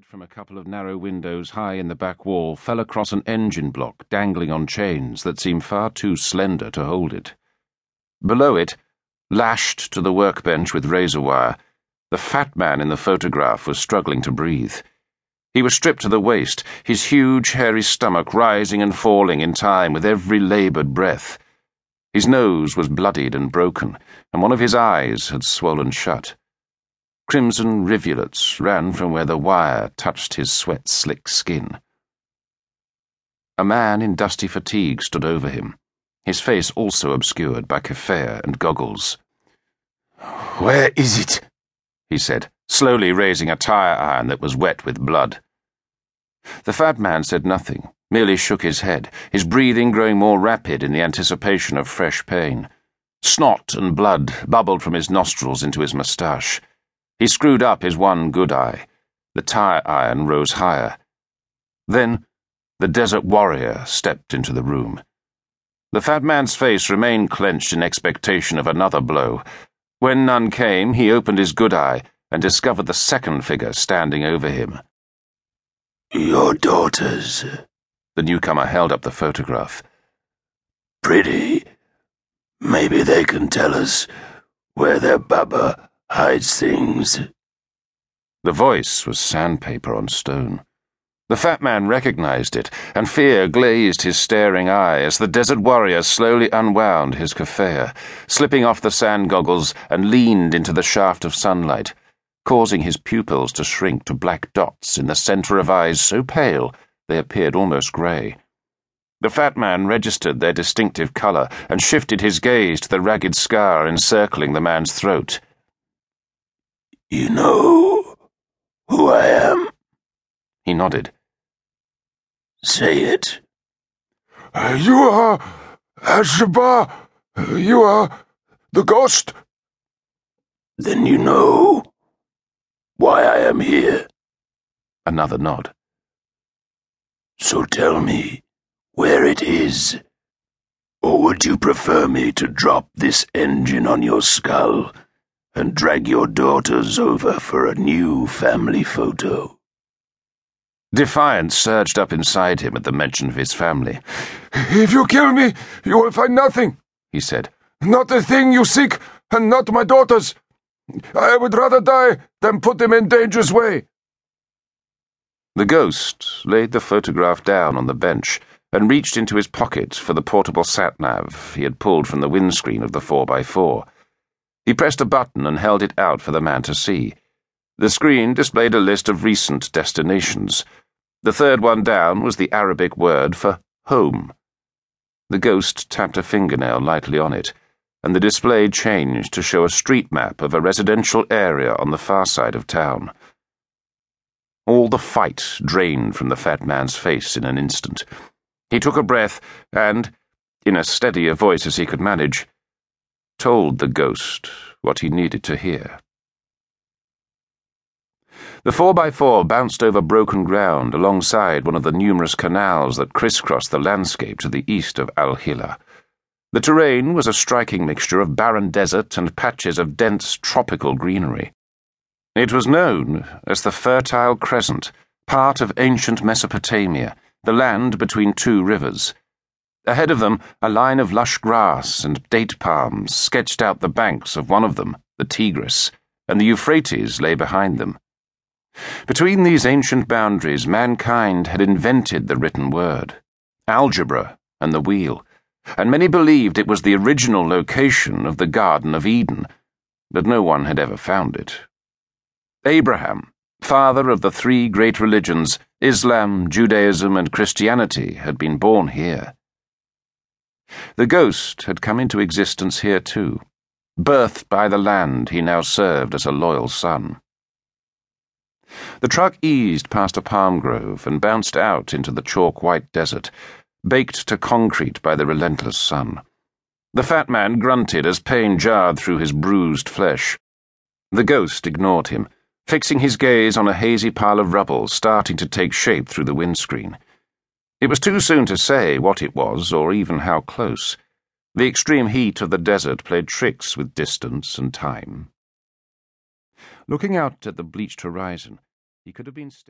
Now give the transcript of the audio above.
From a couple of narrow windows high in the back wall fell across an engine block dangling on chains that seemed far too slender to hold it. Below it, lashed to the workbench with razor wire, the fat man in the photograph was struggling to breathe. He was stripped to the waist, his huge, hairy stomach rising and falling in time with every laboured breath. His nose was bloodied and broken, and one of his eyes had swollen shut. Crimson rivulets ran from where the wire touched his sweat slick skin. A man in dusty fatigue stood over him, his face also obscured by keffiyeh and goggles. Where is it? he said, slowly raising a tire iron that was wet with blood. The fat man said nothing, merely shook his head, his breathing growing more rapid in the anticipation of fresh pain. Snot and blood bubbled from his nostrils into his moustache. He screwed up his one good eye. The tire iron rose higher. Then the desert warrior stepped into the room. The fat man's face remained clenched in expectation of another blow. When none came, he opened his good eye and discovered the second figure standing over him. Your daughters. The newcomer held up the photograph. Pretty. Maybe they can tell us where their Baba hides things. The voice was sandpaper on stone. The fat man recognized it, and fear glazed his staring eye as the desert warrior slowly unwound his keffiyeh, slipping off the sand goggles and leaned into the shaft of sunlight, causing his pupils to shrink to black dots in the center of eyes so pale they appeared almost grey. The fat man registered their distinctive color and shifted his gaze to the ragged scar encircling the man's throat. You know who I am? He nodded. Say it. Uh, you are Ashba. You are the ghost. Then you know why I am here. Another nod. So tell me where it is. Or would you prefer me to drop this engine on your skull? And drag your daughters over for a new family photo. Defiance surged up inside him at the mention of his family. If you kill me, you will find nothing, he said. Not the thing you seek, and not my daughters. I would rather die than put them in danger's way. The ghost laid the photograph down on the bench and reached into his pocket for the portable sat nav he had pulled from the windscreen of the 4x4. He pressed a button and held it out for the man to see. The screen displayed a list of recent destinations. The third one down was the Arabic word for home. The ghost tapped a fingernail lightly on it, and the display changed to show a street map of a residential area on the far side of town. All the fight drained from the fat man's face in an instant. He took a breath and, in as steady a voice as he could manage, told the ghost what he needed to hear. The 4x4 bounced over broken ground alongside one of the numerous canals that crisscrossed the landscape to the east of Al Hilla. The terrain was a striking mixture of barren desert and patches of dense tropical greenery. It was known as the Fertile Crescent, part of ancient Mesopotamia, the land between two rivers. Ahead of them, a line of lush grass and date palms sketched out the banks of one of them, the Tigris, and the Euphrates lay behind them. Between these ancient boundaries, mankind had invented the written word, algebra, and the wheel, and many believed it was the original location of the Garden of Eden, but no one had ever found it. Abraham, father of the three great religions, Islam, Judaism, and Christianity, had been born here. The ghost had come into existence here too. Birthed by the land he now served as a loyal son. The truck eased past a palm grove and bounced out into the chalk white desert, baked to concrete by the relentless sun. The fat man grunted as pain jarred through his bruised flesh. The ghost ignored him, fixing his gaze on a hazy pile of rubble starting to take shape through the windscreen. It was too soon to say what it was or even how close. The extreme heat of the desert played tricks with distance and time. Looking out at the bleached horizon, he could have been.